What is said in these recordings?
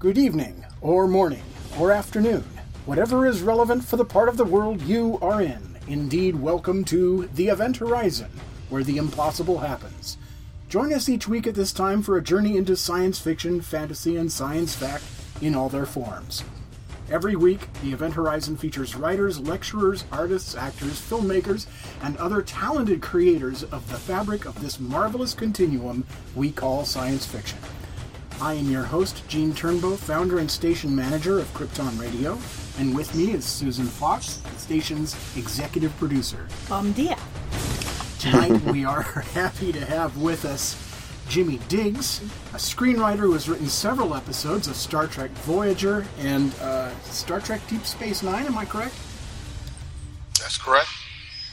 Good evening, or morning, or afternoon, whatever is relevant for the part of the world you are in. Indeed, welcome to the Event Horizon, where the impossible happens. Join us each week at this time for a journey into science fiction, fantasy, and science fact in all their forms. Every week, the Event Horizon features writers, lecturers, artists, actors, filmmakers, and other talented creators of the fabric of this marvelous continuum we call science fiction. I am your host, Gene Turnbow, founder and station manager of Krypton Radio, and with me is Susan Fox, the station's executive producer. Bom dia. Tonight we are happy to have with us Jimmy Diggs, a screenwriter who has written several episodes of Star Trek Voyager and uh, Star Trek Deep Space Nine, am I correct? That's correct.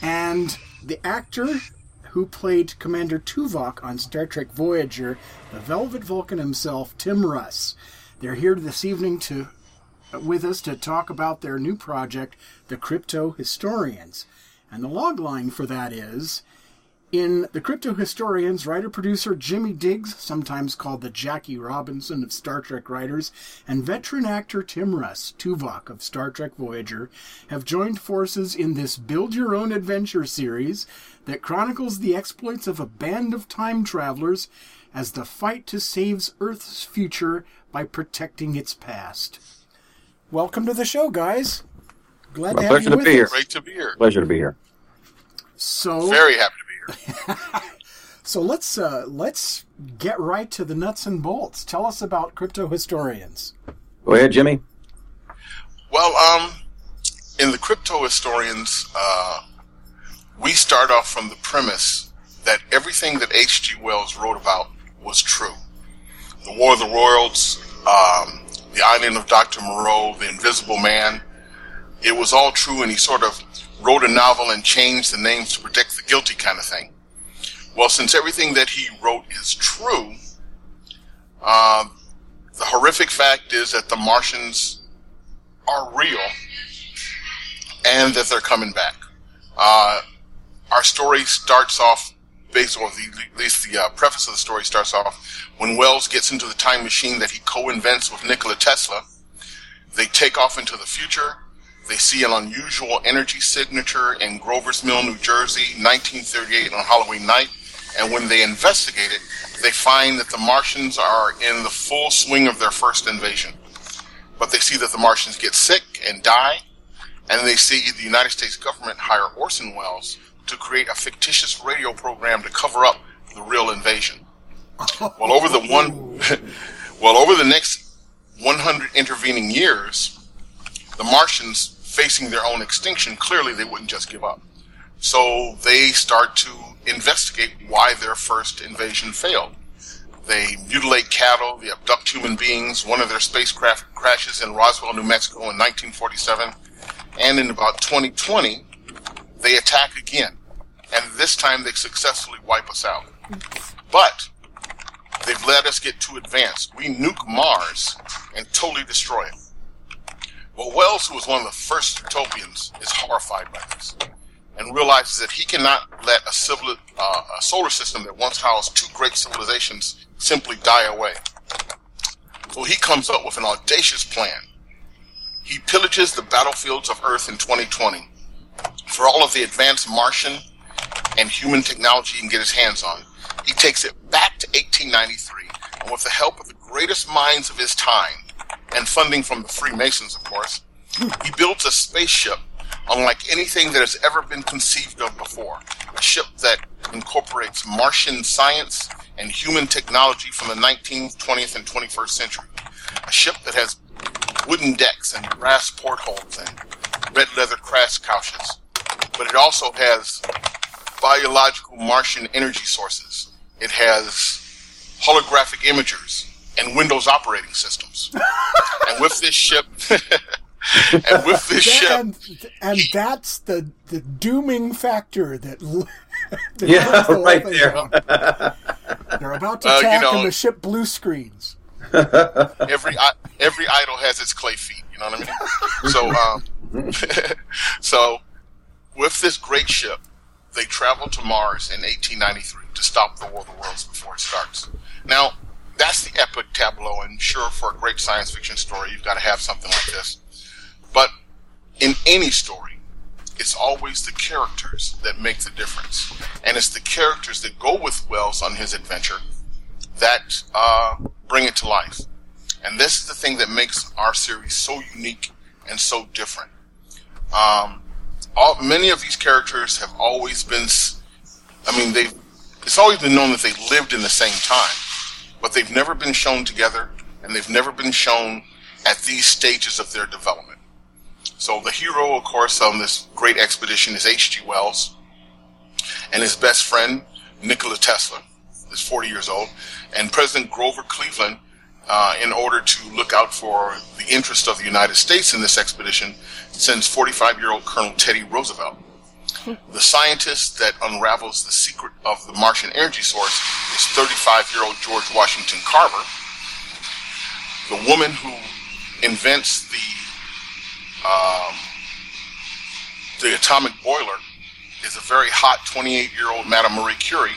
And the actor who played Commander Tuvok on Star Trek Voyager, the Velvet Vulcan himself, Tim Russ. They're here this evening to with us to talk about their new project, The Crypto Historians. And the logline for that is in The Crypto Historians, writer producer Jimmy Diggs, sometimes called the Jackie Robinson of Star Trek writers, and veteran actor Tim Russ, Tuvok of Star Trek Voyager, have joined forces in this Build Your Own Adventure series that chronicles the exploits of a band of time travelers as the fight to save Earth's future by protecting its past. Welcome to the show, guys. Glad My to have pleasure you to with be here. us. Great to be here. Pleasure to be here. So, Very happy to be here. So let's uh, let's get right to the nuts and bolts. Tell us about crypto historians. Go ahead, Jimmy. Well, um, in the crypto historians, uh, we start off from the premise that everything that H.G. Wells wrote about was true. The War of the Worlds, um, the Island of Dr. Moreau, the Invisible Man, it was all true, and he sort of wrote a novel and changed the names to protect the guilty kind of thing. Well, since everything that he wrote is true, uh, the horrific fact is that the Martians are real and that they're coming back. Uh, our story starts off, based, or the, at least the uh, preface of the story starts off when Wells gets into the time machine that he co-invents with Nikola Tesla. They take off into the future. They see an unusual energy signature in Grover's Mill, New Jersey, 1938 on Halloween night. And when they investigate it, they find that the Martians are in the full swing of their first invasion. But they see that the Martians get sick and die, and they see the United States government hire Orson Welles to create a fictitious radio program to cover up the real invasion. Well, over the one, well, over the next 100 intervening years, the Martians facing their own extinction, clearly they wouldn't just give up. So they start to investigate why their first invasion failed. They mutilate cattle, they abduct human beings. One of their spacecraft crashes in Roswell, New Mexico in 1947. And in about 2020, they attack again. And this time they successfully wipe us out. But they've let us get too advanced. We nuke Mars and totally destroy it. Well, Wells, who was one of the first utopians, is horrified by this and realizes that he cannot let a, civil, uh, a solar system that once housed two great civilizations simply die away. So he comes up with an audacious plan. He pillages the battlefields of Earth in 2020 for all of the advanced Martian and human technology he can get his hands on. He takes it back to 1893 and with the help of the greatest minds of his time, and funding from the Freemasons, of course, he builds a spaceship unlike anything that has ever been conceived of before. A ship that incorporates Martian science and human technology from the 19th, 20th, and 21st century. A ship that has wooden decks and brass portholes and red leather crash couches. But it also has biological Martian energy sources. It has holographic imagers and Windows operating systems. and with this ship, and with this ship, and, and that's the the dooming factor that. that Yeah, the right there. They're about to Uh, you attack, know- and the ship blue screens. every every idol has its clay feet. You know what I mean? So, um, so with this great ship, they travel to Mars in 1893 to stop the War of the Worlds before it starts. Now, that's the epic tableau, and sure, for a great science fiction story, you've got to have something like this. But in any story, it's always the characters that make the difference, and it's the characters that go with Wells on his adventure that uh, bring it to life. And this is the thing that makes our series so unique and so different. Um, all, many of these characters have always been, I mean, they've, it's always been known that they lived in the same time, but they've never been shown together and they've never been shown at these stages of their development. So the hero, of course, on this great expedition is H.G. Wells and his best friend, Nikola Tesla, is 40 years old, and President Grover Cleveland, uh, in order to look out for the interest of the United States in this expedition, sends 45 year old Colonel Teddy Roosevelt. The scientist that unravels the secret of the Martian energy source is 35 year old George Washington Carver. The woman who invents the um, the atomic boiler is a very hot 28 year old Madame Marie Curie.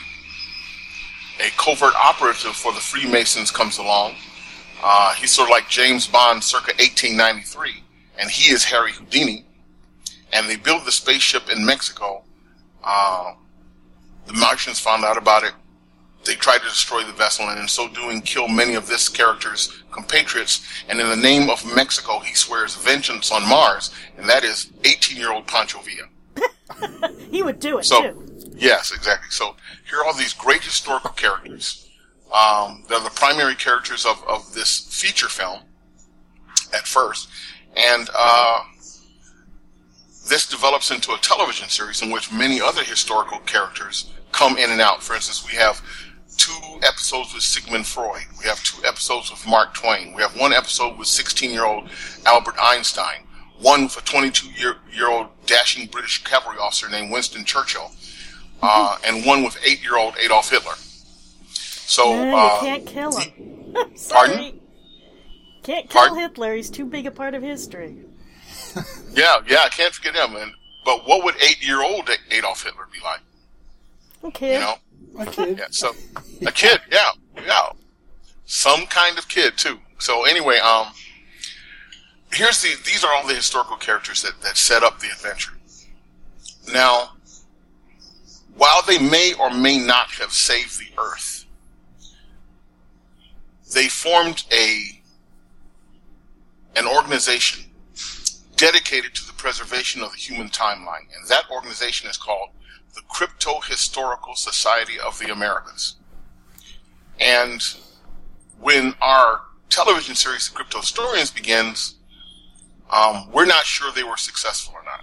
A covert operative for the Freemasons comes along. Uh, he's sort of like James Bond circa 1893, and he is Harry Houdini. And they build the spaceship in Mexico. Uh, the Martians found out about it. They tried to destroy the vessel, and in so doing, kill many of this character's compatriots. And in the name of Mexico, he swears vengeance on Mars, and that is 18-year-old Pancho Villa. He would do it So, too. yes, exactly. So here are all these great historical characters. Um, they're the primary characters of, of this feature film at first. And uh, this develops into a television series in which many other historical characters come in and out. For instance, we have two episodes with Sigmund Freud. We have two episodes with Mark Twain. We have one episode with 16-year-old Albert Einstein. One with a 22-year-old dashing British cavalry officer named Winston Churchill. Uh, and one with eight-year-old Adolf Hitler. So, No, uh, you can't kill him. Sorry. Pardon? Can't kill Pardon? Hitler. He's too big a part of history. yeah, yeah, I can't forget him. And, but what would eight-year-old Adolf Hitler be like? Okay. You know? A kid. Yeah, so a kid, yeah, yeah, some kind of kid too. So anyway, um, here's the these are all the historical characters that that set up the adventure. Now, while they may or may not have saved the Earth, they formed a an organization dedicated to the preservation of the human timeline, and that organization is called the Crypto Historical Society of the Americas. And when our television series, The Crypto Historians, begins, um, we're not sure they were successful or not.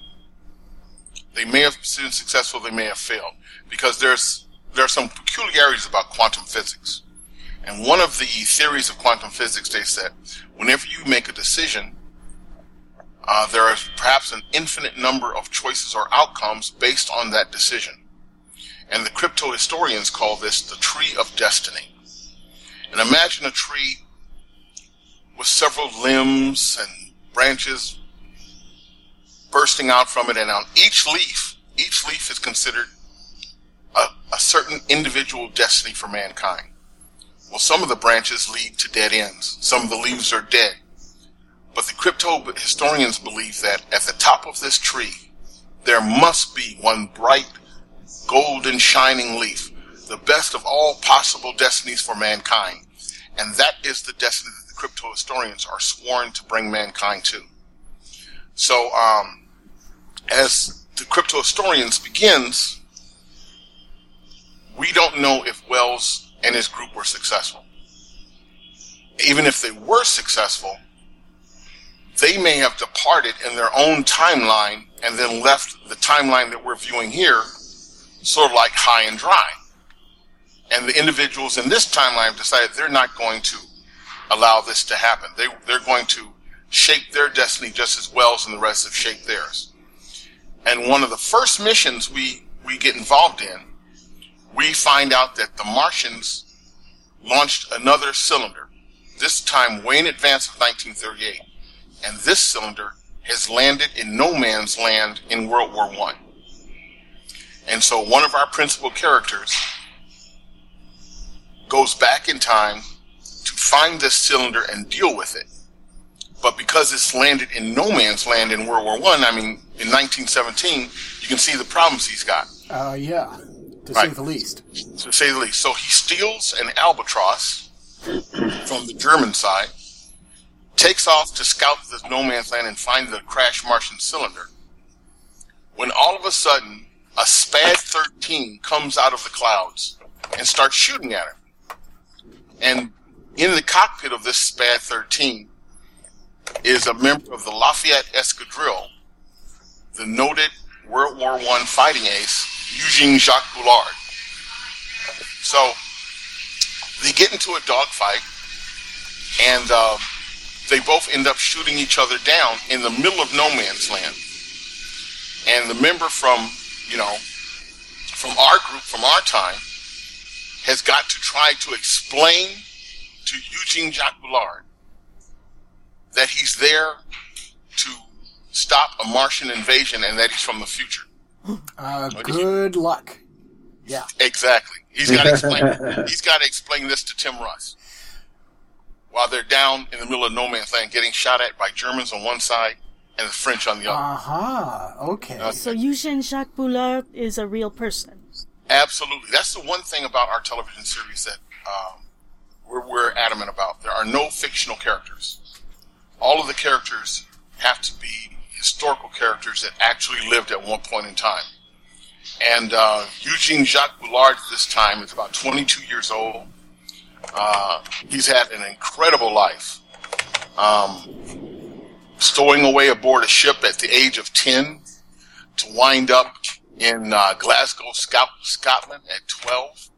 They may have been successful, they may have failed, because there's there are some peculiarities about quantum physics. And one of the theories of quantum physics states that whenever you make a decision, uh, there is perhaps an infinite number of choices or outcomes based on that decision. And the crypto historians call this the tree of destiny. And imagine a tree with several limbs and branches bursting out from it, and on each leaf, each leaf is considered a, a certain individual destiny for mankind. Well, some of the branches lead to dead ends. Some of the leaves are dead. But the crypto historians believe that at the top of this tree, there must be one bright, golden, shining leaf, the best of all possible destinies for mankind. and that is the destiny that the crypto historians are sworn to bring mankind to. So, um, as the crypto historians begins, we don't know if Wells and his group were successful. Even if they were successful, they may have departed in their own timeline and then left the timeline that we're viewing here sort of like high and dry. And the individuals in this timeline decided they're not going to allow this to happen. They, they're going to shape their destiny just as well as the rest have shaped theirs. And one of the first missions we, we get involved in, we find out that the Martians launched another cylinder, this time way in advance of 1938. And this cylinder has landed in no man's land in World War One. And so one of our principal characters goes back in time to find this cylinder and deal with it. But because it's landed in no man's land in World War One, I, I mean, in 1917, you can see the problems he's got. Uh, yeah, to Right. say the least. to say the least. So he steals an albatross from the German side, takes off to scout the no man's land and find the crashed Martian cylinder. When all of a sudden, a SPAD 13 comes out of the clouds and starts shooting at him. And in the cockpit of this SPAD 13 is a member of the Lafayette Escadrille, the noted World War I fighting ace, Eugene Jacques Bullard. So they get into a dogfight, and uh, they both end up shooting each other down in the middle of no man's land. And the member from, you know, from our group, from our time, has got to try to explain to Eugene Jacques Bullard that he's there to stop a Martian invasion and that he's from the future. Uh, What did you- good luck. Yeah. Exactly. He's got to explain. he's got to explain this to Tim Russ. While they're down in the middle of no man's land, getting shot at by Germans on one side and the French on the other. Aha. Okay. Uh, So Eugene Jacques Bullard is a real person. Absolutely. That's the one thing about our television series that um, we're, we're adamant about. There are no fictional characters. All of the characters have to be historical characters that actually lived at one point in time. And uh, Eugene Jacques Bullard at this time is about 22 years old. Uh, he's had an incredible life. Um, stowing away aboard a ship at the age of 10 to wind up in uh, Glasgow, Scot- Scotland at 12,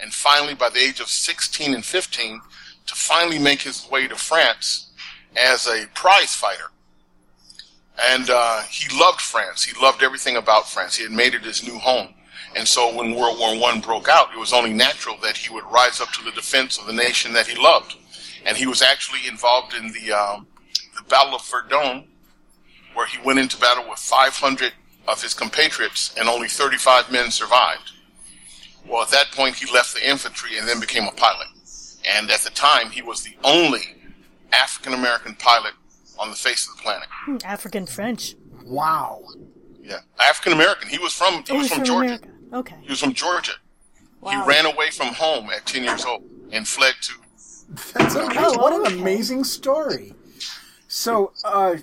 and finally by the age of 16 and 15 to finally make his way to France as a prize fighter. And uh, he loved France. He loved everything about France. He had made it his new home. And so when World War One broke out, it was only natural that he would rise up to the defense of the nation that he loved. And he was actually involved in the um, the Battle of Verdun, where he went into battle with 500 of his compatriots, and only 35 men survived. Well, at that point, he left the infantry and then became a pilot. And at the time, he was the only African American pilot on the face of the planet. Hmm, African French. Wow. Yeah, African American. He was from he Oh, was from from Georgia. America. Okay. He was from Georgia. Wow. He ran away from home at 10 years old and fled to. That's amazing. Oh, what an amazing story. So, uh,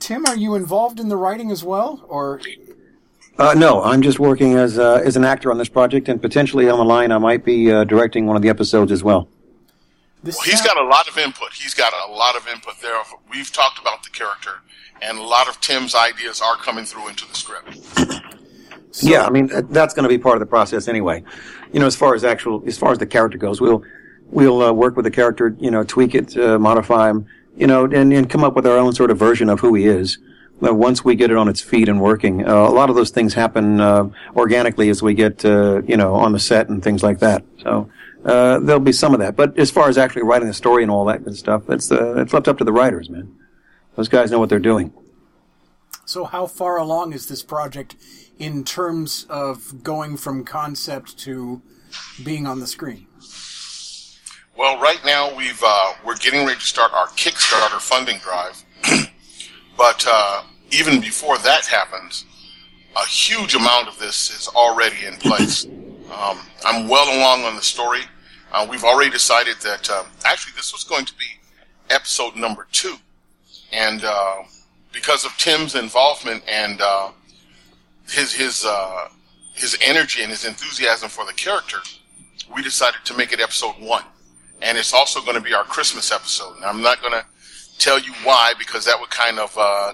Tim, are you involved in the writing as well, or Uh, no, I'm just working as uh, as an actor on this project, and potentially on the line, I might be uh, directing one of the episodes as well. this? Well, he's sound- got a lot of input. He's got a lot of input there. We've talked about the character, and a lot of Tim's ideas are coming through into the script. Yeah, I mean that's going to be part of the process anyway. You know, as far as actual, as far as the character goes, we'll we'll uh, work with the character, you know, tweak it, uh, modify him, you know, and, and come up with our own sort of version of who he is. Uh, once we get it on its feet and working, uh, a lot of those things happen uh, organically as we get, uh, you know, on the set and things like that. So uh, there'll be some of that. But as far as actually writing the story and all that good stuff, it's uh, it's left up to the writers, man. Those guys know what they're doing. So, how far along is this project in terms of going from concept to being on the screen? Well, right now we've uh, we're getting ready to start our Kickstarter funding drive, but uh, even before that happens, a huge amount of this is already in place. Um, I'm well along on the story. Uh, we've already decided that um, actually this was going to be episode number two, and uh, because of Tim's involvement and uh, his his uh, his energy and his enthusiasm for the character, we decided to make it episode one, and it's also going to be our Christmas episode. And I'm not going to tell you why because that would kind of uh,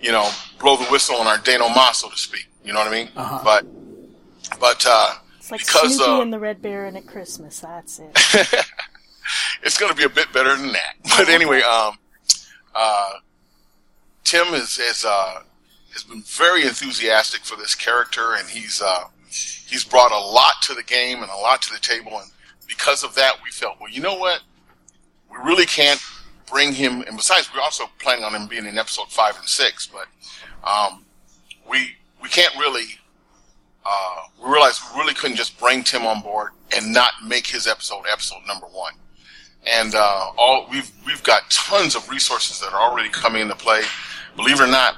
you know blow the whistle on our denouement, so to speak. You know what I mean? Uh-huh. But but uh, It's like because Snoopy uh, and the Red Baron at Christmas. That's it. it's going to be a bit better than that. But anyway, um, uh, Tim is, is uh, has been very enthusiastic for this character, and he's uh, he's brought a lot to the game and a lot to the table. And because of that, we felt, well, you know what, we really can't bring him. And besides, we're also planning on him being in episode five and six, but um, we we can't really. Uh, we realized we really couldn't just bring Tim on board and not make his episode episode number one and uh, all we've we've got tons of resources that are already coming into play. Believe it or not,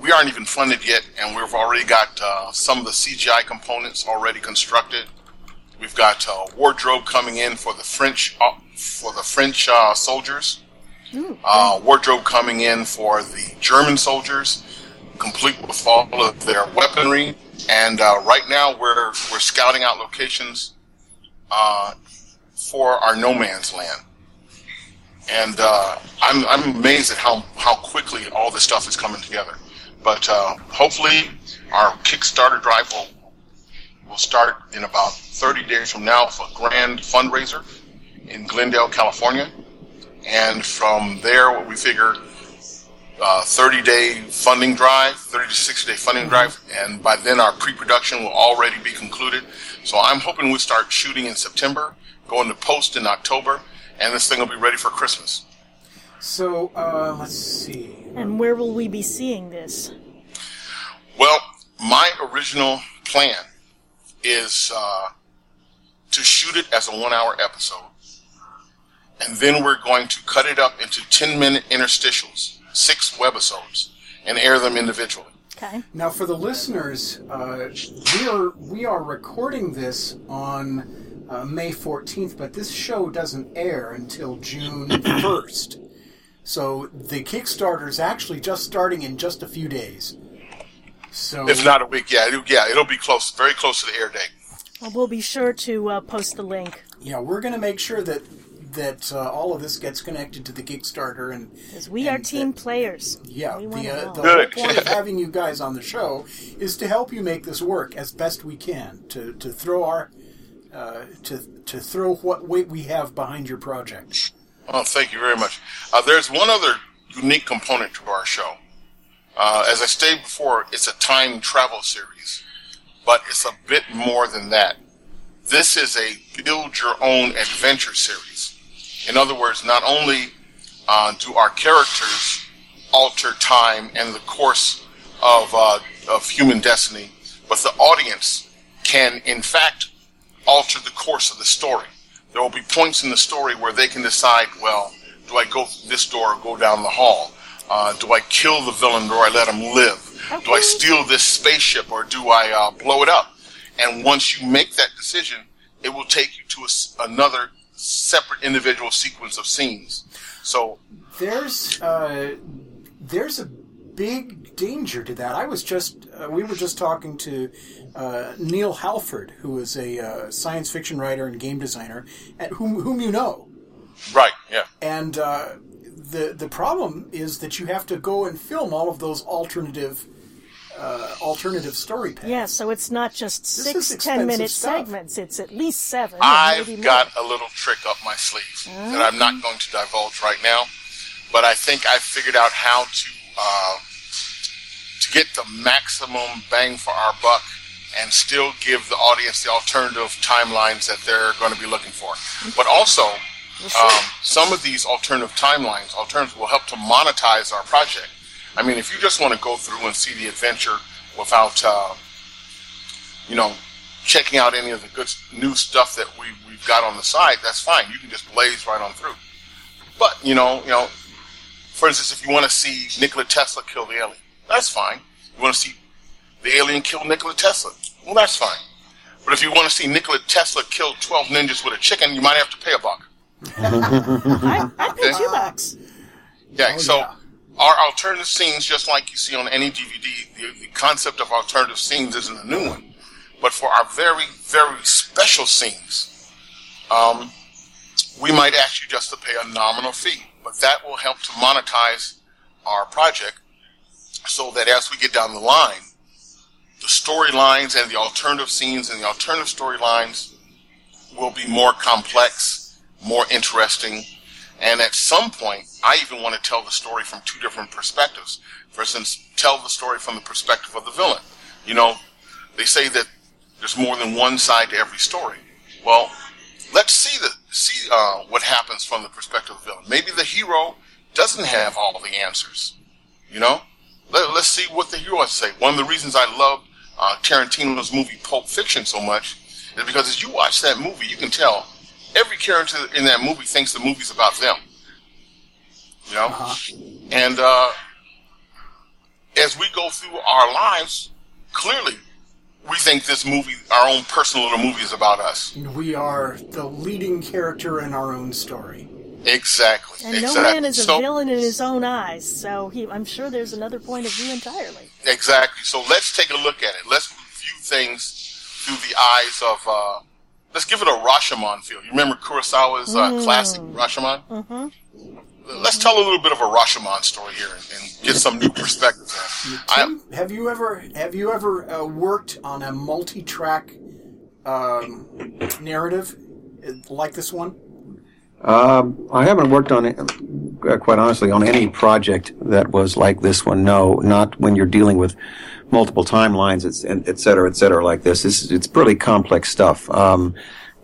we aren't even funded yet, and we've already got uh, some of the CGI components already constructed. We've got uh, wardrobe coming in for the French uh, for the French uh, soldiers. Uh, wardrobe coming in for the German soldiers, complete with all of their weaponry. And uh, right now, we're we're scouting out locations uh, for our no man's land. And uh, I'm, I'm amazed at how, how quickly all this stuff is coming together. But uh, hopefully, our Kickstarter drive will, will start in about 30 days from now for a grand fundraiser in Glendale, California. And from there, what we figure uh, 30 day funding drive, 30 to 60 day funding drive, and by then our pre production will already be concluded. So I'm hoping we start shooting in September, going to post in October, and this thing will be ready for Christmas. So uh, let's see. And where will we be seeing this? Well, my original plan is uh, to shoot it as a one hour episode, and then we're going to cut it up into 10 minute interstitials, six webisodes, and air them individually. Okay. Now, for the listeners, uh, we are we are recording this on uh, May 14th, but this show doesn't air until June 1st. So the Kickstarter is actually just starting in just a few days. So If not a week, yeah, it'll, yeah, it'll be close, very close to the air date. Well, we'll be sure to uh, post the link yeah, we're going to make sure that that uh, all of this gets connected to the Kickstarter and because we are team that- players. Yeah, we the, uh, the whole point of having you guys on the show is to help you make this work as best we can. To to throw our uh, to to throw what weight we have behind your project. Oh, thank you very much. Uh, there's one other unique component to our show. Uh, as I stated before, it's a time travel series, but it's a bit more than that. This is a build your own adventure series. In other words, not only uh, do our characters alter time and the course of, uh, of human destiny, but the audience can, in fact, alter the course of the story. There will be points in the story where they can decide, well, do I go through this door or go down the hall? Uh, do I kill the villain or I let him live? Do I steal this spaceship or do I uh, blow it up? And once you make that decision, it will take you to a s another separate individual sequence of scenes. So There's uh, there's a big danger to that. I was just uh, we were just talking to uh, Neil Halford, who is a uh, science fiction writer and game designer, and whom whom you know. Right, yeah. And uh, the the problem is that you have to go and film all of those alternative uh, alternative story paths. Yeah, so it's not just is six expensive ten minute stuff. segments. It's at least seven. I've maybe got more. a little trick up my sleeve that I'm not going to divulge right now, but I think I've figured out how to uh, to get the maximum bang for our buck and still give the audience the alternative timelines that they're going to be looking for. But also, um, some of these alternative timelines, alternatives, will help to monetize our project. I mean, if you just want to go through and see the adventure without, uh, you know, checking out any of the good new stuff that we, we've got on the side, that's fine. You can just blaze right on through. But, you know, you know, for instance, if you want to see Nikola Tesla kill the alien, that's fine. You want to see the alien kill Nikola Tesla, well, that's fine. But if you want to see Nikola Tesla kill 12 ninjas with a chicken, you might have to pay a buck. I, I paid Okay. two bucks. Yeah, so yeah. our alternative scenes, just like you see on any DVD, the, the concept of alternative scenes isn't a new one. But for our very, very special scenes, um, we might ask you just to pay a nominal fee. But that will help to monetize our project so that as we get down the line, the storylines and the alternative scenes and the alternative storylines will be more complex, more interesting, and at some point, I even want to tell the story from two different perspectives. For instance, tell the story from the perspective of the villain. You know, they say that there's more than one side to every story. Well, let's see the see uh, what happens from the perspective of the villain. Maybe the hero doesn't have all the answers. You know, Let, us see what the hero has to say. One of the reasons I love uh, Tarantino's movie Pulp Fiction so much is because as you watch that movie, you can tell every character in that movie thinks the movie's about them. You know, and uh, as we go through our lives, clearly we think this movie, our own personal little movie, is about us. We are the leading character in our own story. Exactly. And exactly. no man is a so, villain in his own eyes, so he, I'm sure there's another point of view entirely. Exactly. So let's take a look at it. Let's view things through the eyes of. Uh, let's give it a Rashomon feel. You remember Kurosawa's uh, classic Rashomon? Mm-hmm. Let's tell a little bit of a Rashomon story here and, and get some new perspective. there. I, Tim, have you ever have you ever uh, worked on a multi-track um, narrative uh, like this one? Um, I haven't worked on it, uh, quite honestly, on any project that was like this one. No, not when you're dealing with multiple timelines, et cetera, et cetera, like this. It's, it's pretty complex stuff. Um,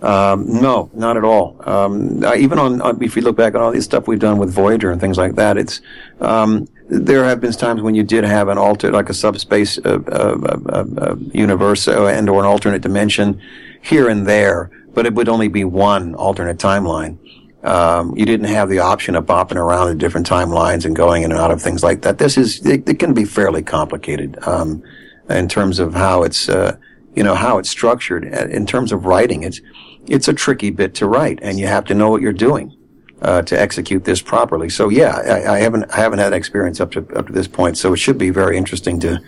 um, no, not at all. Um, even on, on, if you look back on all this stuff we've done with Voyager and things like that, it's, um, there have been times when you did have an alter, like a subspace uh, uh, uh, uh, universe uh, and or an alternate dimension here and there, but it would only be one alternate timeline. Um, you didn't have the option of bopping around in different timelines and going in and out of things like that. This is it, it can be fairly complicated um, in terms of how it's uh, you know how it's structured. Uh, In terms of writing, it's it's a tricky bit to write, and you have to know what you're doing uh, to execute this properly. So yeah, I, I haven't I haven't had experience up to up to this point, so it should be very interesting to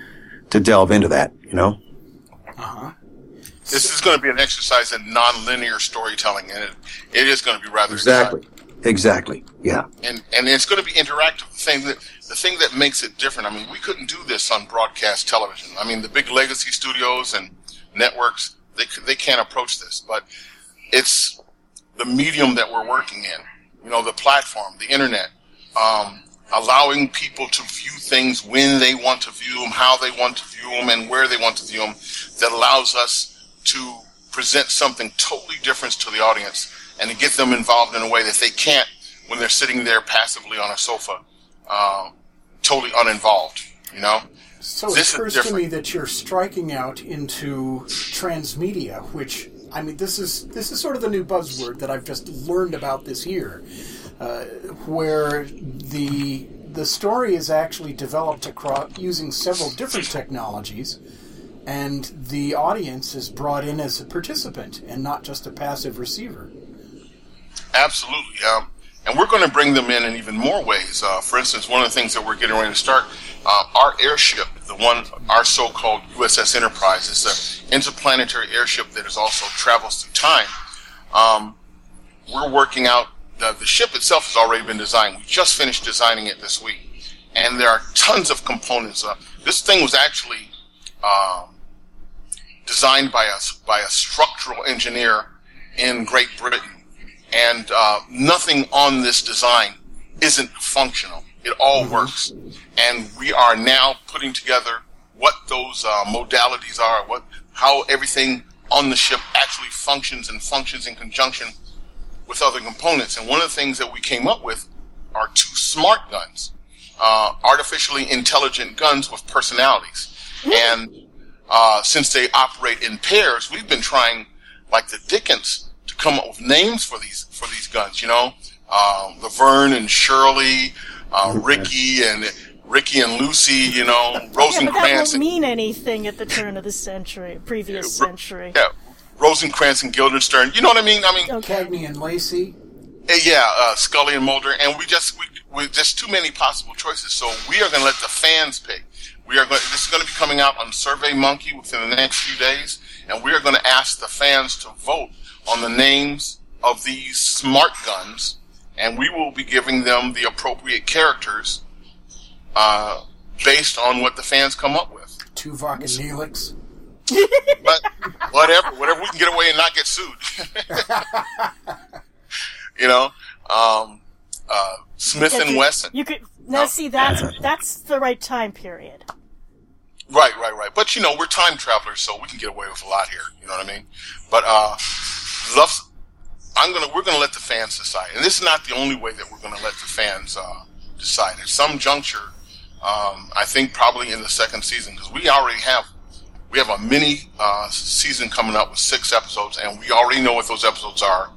to delve into that. You know. This is going to be an exercise in non-linear storytelling, and it, it is going to be rather Exactly. Exactly. Yeah. and and it's going to be interactive. The thing that the thing that makes it different. I mean, we couldn't do this on broadcast television. I mean, the big legacy studios and networks they they can't approach this, but it's the medium that we're working in. You know, the platform, the internet, um, allowing people to view things when they want to view them, how they want to view them, and where they want to view them. That allows us to present something totally different to the audience and to get them involved in a way that they can't when they're sitting there passively on a sofa, uh, totally uninvolved. You know. So This it occurs to me that you're striking out into transmedia, which I mean, this is this is sort of the new buzzword that I've just learned about this year, uh, where the the story is actually developed across using several different technologies, and the audience is brought in as a participant and not just a passive receiver. Absolutely. Um, and we're going to bring them in in even more ways. Uh, for instance, one of the things that we're getting ready to start, uh, our airship, the one, our so-called USS Enterprise, is an interplanetary airship that is also travels through time. Um, we're working out, the, the ship itself has already been designed. We just finished designing it this week. And there are tons of components. Uh, this thing was actually um, designed by a, by a structural engineer in Great Britain. And uh, nothing on this design isn't functional. It all works, and we are now putting together what those uh, modalities are, what how everything on the ship actually functions and functions in conjunction with other components. And one of the things that we came up with are two smart guns, uh, artificially intelligent guns with personalities, and uh, since they operate in pairs, we've been trying, like the Dickens, to come up with names for these for these guns. You know, uh, Laverne and Shirley, uh, Ricky and Ricky and Lucy. You know, Yeah, but that Rosencrantz. won't mean anything at the turn of the century, previous century. yeah, Rosencrantz and Guildenstern. You know what I mean? I mean, Cagney and Lacey. eh, yeah, uh, Scully and Mulder, and we just we with just too many possible choices. So we are going to let the fans pick. We are going. This is going to be coming out on Survey Monkey within the next few days, and we are going to ask the fans to vote on the names of these smart guns, and we will be giving them the appropriate characters uh, based on what the fans come up with. Tuvok and Neelix. But whatever, whatever we can get away and not get sued. you know, um, uh, Smith If and Wesson. You could now see that's that's the right time period. Right, right, right. But you know, we're time travelers, so we can get away with a lot here. You know what I mean? But uh, love. I'm gonna. We're gonna let the fans decide, and this is not the only way that we're gonna let the fans uh, decide. At some juncture, um, I think probably in the second season, because we already have we have a mini uh, season coming up with six episodes, and we already know what those episodes are,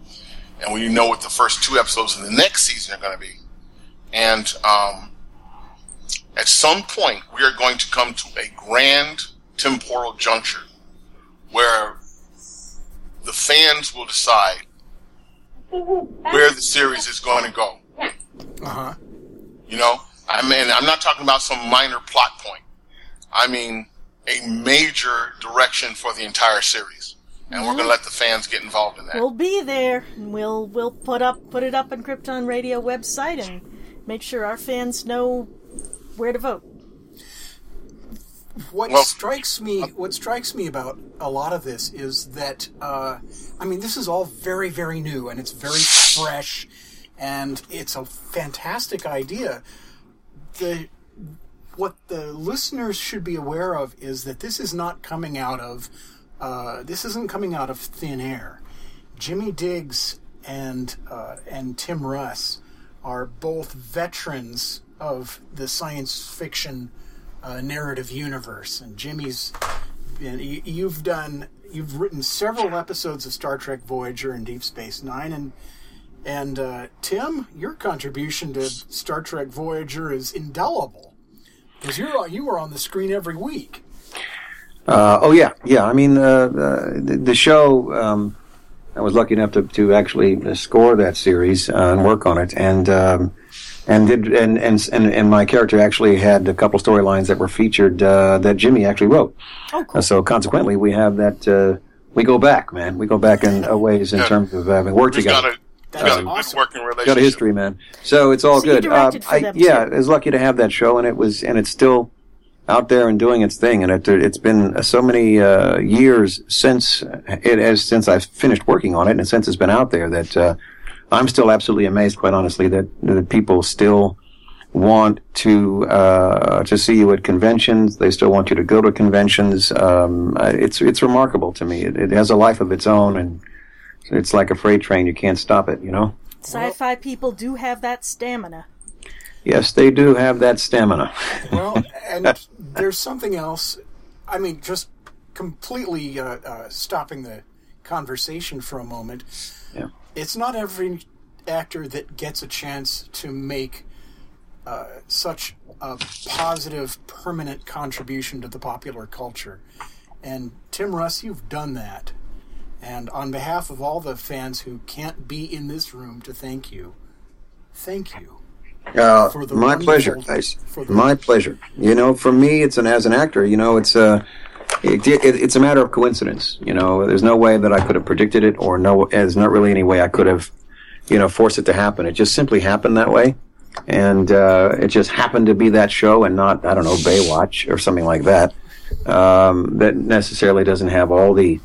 and we know what the first two episodes in the next season are going to be, and um, at some point we are going to come to a grand temporal juncture where the fans will decide where the series is going to go. Uh huh. You know, I mean, I'm not talking about some minor plot point. I mean, a major direction for the entire series, and we're going to let the fans get involved in that. We'll be there. and We'll we'll put up put it up on Krypton Radio website and make sure our fans know where to vote. What Well- strikes me, what strikes me about a lot of this is that, uh, I mean, this is all very, very new and it's very fresh, and it's a fantastic idea. The what the listeners should be aware of is that this is not coming out of, uh, this isn't coming out of thin air. Jimmy Diggs and uh, and Tim Russ are both veterans of the science fiction uh, narrative universe, and Jimmy's been, you, you've done you've written several episodes of Star Trek Voyager and Deep Space Nine, and and uh, Tim, your contribution to Star Trek Voyager is indelible because you're you were on the screen every week. Uh, oh yeah, yeah. I mean, uh, uh, the, the show. Um, I was lucky enough to, to actually score that series uh, and work on it, and um, and did and, and and and my character actually had a couple storylines that were featured uh, that Jimmy actually wrote. Oh, cool. Uh, so consequently, we have that. Uh, we go back, man. We go back in a ways in Yeah. terms of having worked We've got together. a, we've got a awesome. good working relationship. got a history, man. So it's all So you good. directed for I, them, yeah, too. I was lucky to have that show, and it was, and it's still out there and doing its thing. And it, it's been so many uh, years since it has since I've finished working on it, and since it's been out there that uh, I'm still absolutely amazed, quite honestly, that, that people still want to uh, to see you at conventions. They still want you to go to conventions. Um, uh, it's it's remarkable to me. It, it has a life of its own, and it's like a freight train. You can't stop it. You know. Sci-fi people do have that stamina. Yes, they do have that stamina. Well, and there's something else. I mean, just completely uh, uh, stopping the conversation for a moment. Yeah. It's not every actor that gets a chance to make uh, such a positive, permanent contribution to the popular culture. And Tim Russ, you've done that. And on behalf of all the fans who can't be in this room to thank you, thank you. Uh, For the my pleasure, guys. for the- My pleasure. You know, for me, it's an as an actor. You know, it's a it, it, it's a matter of coincidence. You know, there's no way that I could have predicted it, or no, there's not really any way I could have, you know, forced it to happen. It just simply happened that way, and uh, it just happened to be that show, and not I don't know Baywatch or something like that. Um, that necessarily doesn't have all the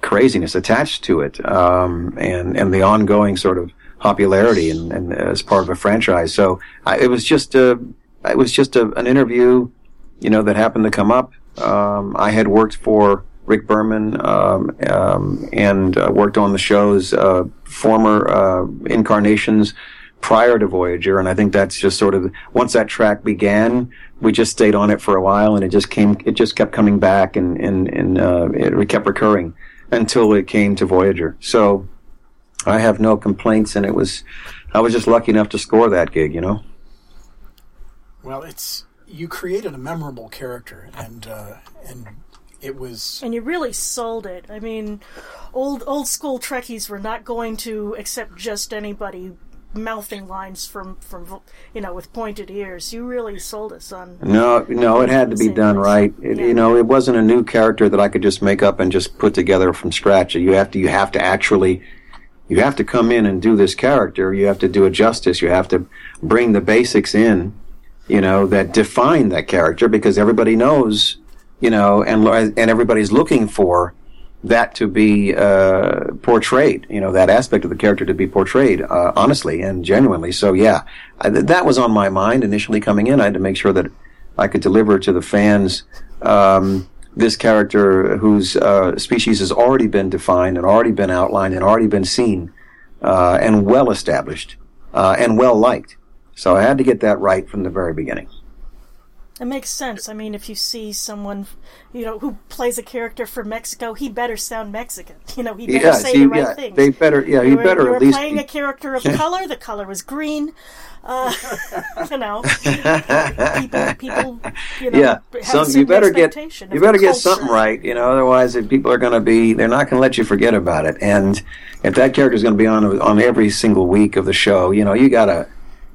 craziness attached to it, um, and and the ongoing sort of popularity and, and as part of a franchise. So I, it was just a it was just a, an interview, you know, that happened to come up. Um, I had worked for Rick Berman um, um, and uh, worked on the show's uh, former uh, incarnations prior to Voyager, and I think that's just sort of once that track began, we just stayed on it for a while, and it just came, it just kept coming back, and and and uh, it kept recurring until it came to Voyager. So I have no complaints, and it was, I was just lucky enough to score that gig, you know. Well, it's you created a memorable character, and uh, and it was And you really sold it. I mean, old old school Trekkies were not going to accept just anybody mouthing lines from from you know with pointed ears. You really sold us on. No, no, it had to be done place. right. It, Yeah. You know, it wasn't a new character that I could just make up and just put together from scratch. You have to, you have to actually, you have to come in and do this character. You have to do it justice. You have to bring the basics in, you know, that define that character because everybody knows, you know, and and everybody's looking for that to be uh, portrayed. You know, that aspect of the character to be portrayed uh, honestly and genuinely. So yeah, I, that was on my mind initially coming in. I had to make sure that I could deliver to the fans um, this character whose uh, species has already been defined and already been outlined and already been seen uh, and well established uh, and well liked. So I had to get that right from the very beginning. It makes sense. I mean, if you see someone, you know, who plays a character from Mexico, he better sound Mexican. You know, he better Yeah, say the right yeah, things. they better, yeah, were, better you were at least. playing a character of color. The color was green. Uh, you know, people, people, you know, yeah, have some you better get you better get something right, you know. Otherwise, if people are going to be they're not going to let you forget about it. And if that character is going to be on on every single week of the show, you know, you gotta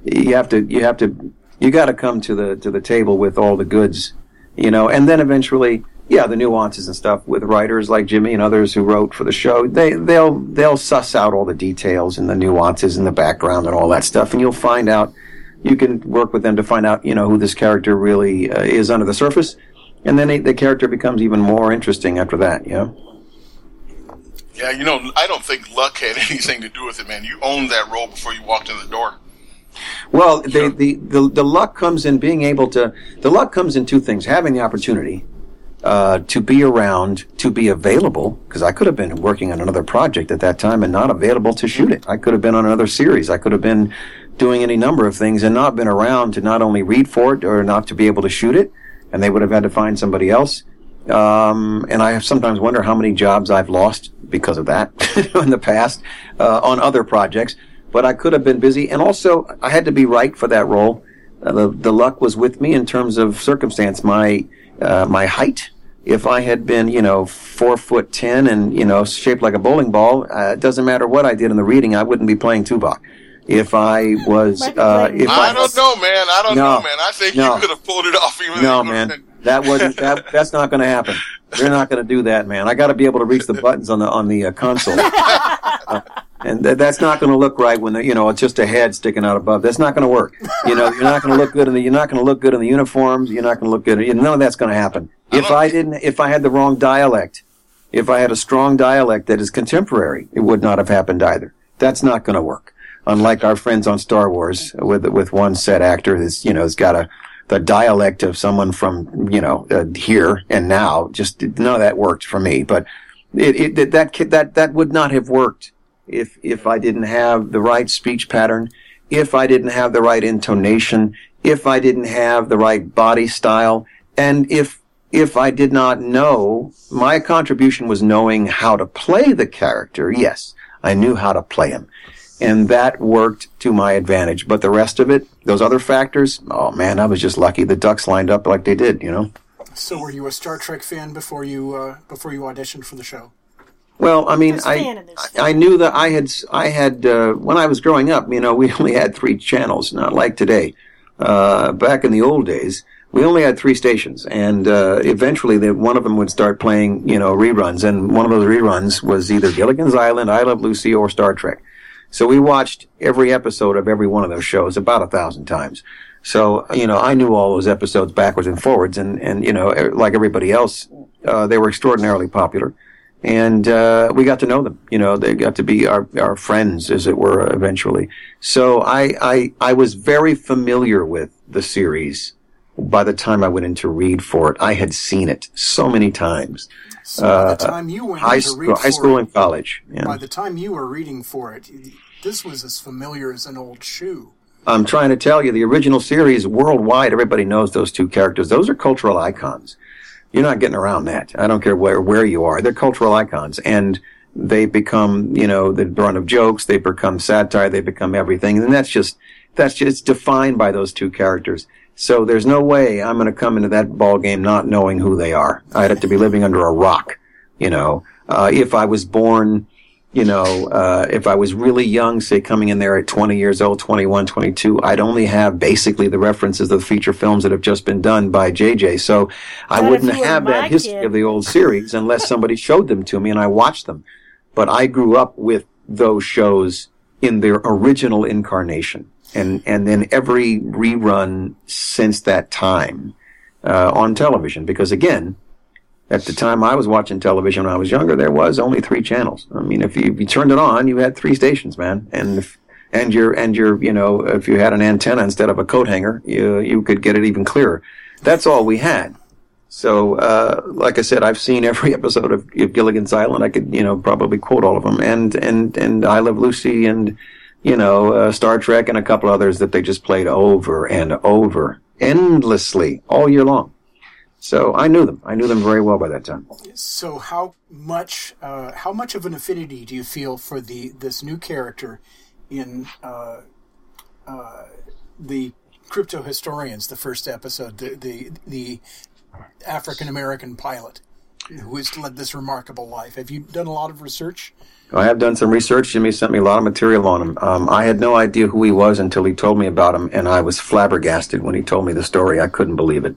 you have to you have to you got to come to the to the table with all the goods, you know. And then eventually, yeah, the nuances and stuff with writers like Jimmy and others who wrote for the show, they they'll they'll suss out all the details and the nuances and the background and all that stuff, and you'll find out you can work with them to find out, you know, who this character really uh, is under the surface, and then the character becomes even more interesting after that. You know. Yeah, you know, I don't think luck had anything to do with it, man. You owned that role before you walked in the door. Well, the, the, the, the luck comes in being able to, the luck comes in two things. Having the opportunity, uh, to be around, to be available, because I could have been working on another project at that time and not available to shoot it. I could have been on another series. I could have been doing any number of things and not been around to not only read for it or not to be able to shoot it, and they would have had to find somebody else. Um, and I sometimes wonder how many jobs I've lost because of that in the past uh, on other projects. But I could have been busy, and also I had to be right for that role. Uh, the the luck was with me in terms of circumstance. My uh, my height. If I had been, you know, four foot ten and you know shaped like a bowling ball, uh, it doesn't matter what I did in the reading, I wouldn't be playing Tuvok. If I was, uh, if I I, don't know, man. I don't No. know, man. I think No. you could have pulled it off even no, if man, that wasn't that. That's not going to happen. They're not going to do that, man. I got to be able to reach the buttons on the on the uh, console, Uh, and th- that's not going to look right when the, you know it's just a head sticking out above. That's not going to work. You know, you're not going to look good in the you're not going to look good in the uniforms. You're not going to look good. In, none of that's going to happen. If I didn't, if I had the wrong dialect, if I had a strong dialect that is contemporary, it would not have happened either. That's not going to work. Unlike our friends on Star Wars with with one set actor that's you know has got a the dialect of someone from you know uh, here and now. Just none of that worked for me. But it, it that that that would not have worked if if I didn't have the right speech pattern, if I didn't have the right intonation, if I didn't have the right body style, and if if I did not know, my contribution was knowing how to play the character. Yes, I knew how to play him. And that worked to my advantage. But the rest of it, those other factors, oh man, I was just lucky the ducks lined up like they did, you know? So, were you a Star Trek fan before you uh, before you auditioned for the show? Well, I mean, Just a fan I. I I knew that I had, I had, uh, when I was growing up, you know, we only had three channels, not like today. Uh, back in the old days, we only had three stations, and uh, eventually, they, one of them would start playing, you know, reruns, and one of those reruns was either Gilligan's Island, I Love Lucy, or Star Trek. So we watched every episode of every one of those shows about a thousand times. So you know, I knew all those episodes backwards and forwards, and and you know, e- like everybody else, uh, they were extraordinarily popular, and uh, we got to know them. You know, they got to be our our friends, as it were, eventually. So I I I was very familiar with the series. By the time I went in to read for it, I had seen it so many times. So, by Uh, the time you went High to school, read high for school it, and college. Yeah. by the time you were reading for it, this was as familiar as an old shoe. I'm trying to tell you, the original series worldwide, everybody knows those two characters. Those are cultural icons. You're not getting around that. I don't care where where you are. They're cultural icons, and they become, you know, the brunt of jokes. They become satire. They become everything, and that's just that's just defined by those two characters. So there's no way I'm going to come into that ball game not knowing who they are. I'd have to be living under a rock, you know. Uh, if I was born, you know, uh, if I was really young, say coming in there at 20 years old, 21, 22, I'd only have basically the references of the feature films that have just been done by JJ. So I wouldn't have that history kid. of the old series unless somebody showed them to me and I watched them. But I grew up with those shows in their original incarnation. And, and then every rerun since that time, uh, on television. Because again, at the time I was watching television when I was younger, there was only three channels. I mean, if you, if you turned it on, you had three stations, man. And if, and your, and your, you know, if you had an antenna instead of a coat hanger, you, you could get it even clearer. That's all we had. So, uh, like I said, I've seen every episode of, of Gilligan's Island. I could, you know, probably quote all of them. And, and, and I Love Lucy and, you know, uh, Star Trek and a couple others that they just played over and over endlessly all year long. So I knew them. I knew them very well by that time. So how much uh, how much of an affinity do you feel for the this new character in uh, uh, the Crypto Historians, the first episode, the the, the African American pilot who has led this remarkable life? Have you done a lot of research? I have done some research. Jimmy sent me a lot of material on him. Um, I had no idea who he was until he told me about him, and I was flabbergasted when he told me the story. I couldn't believe it.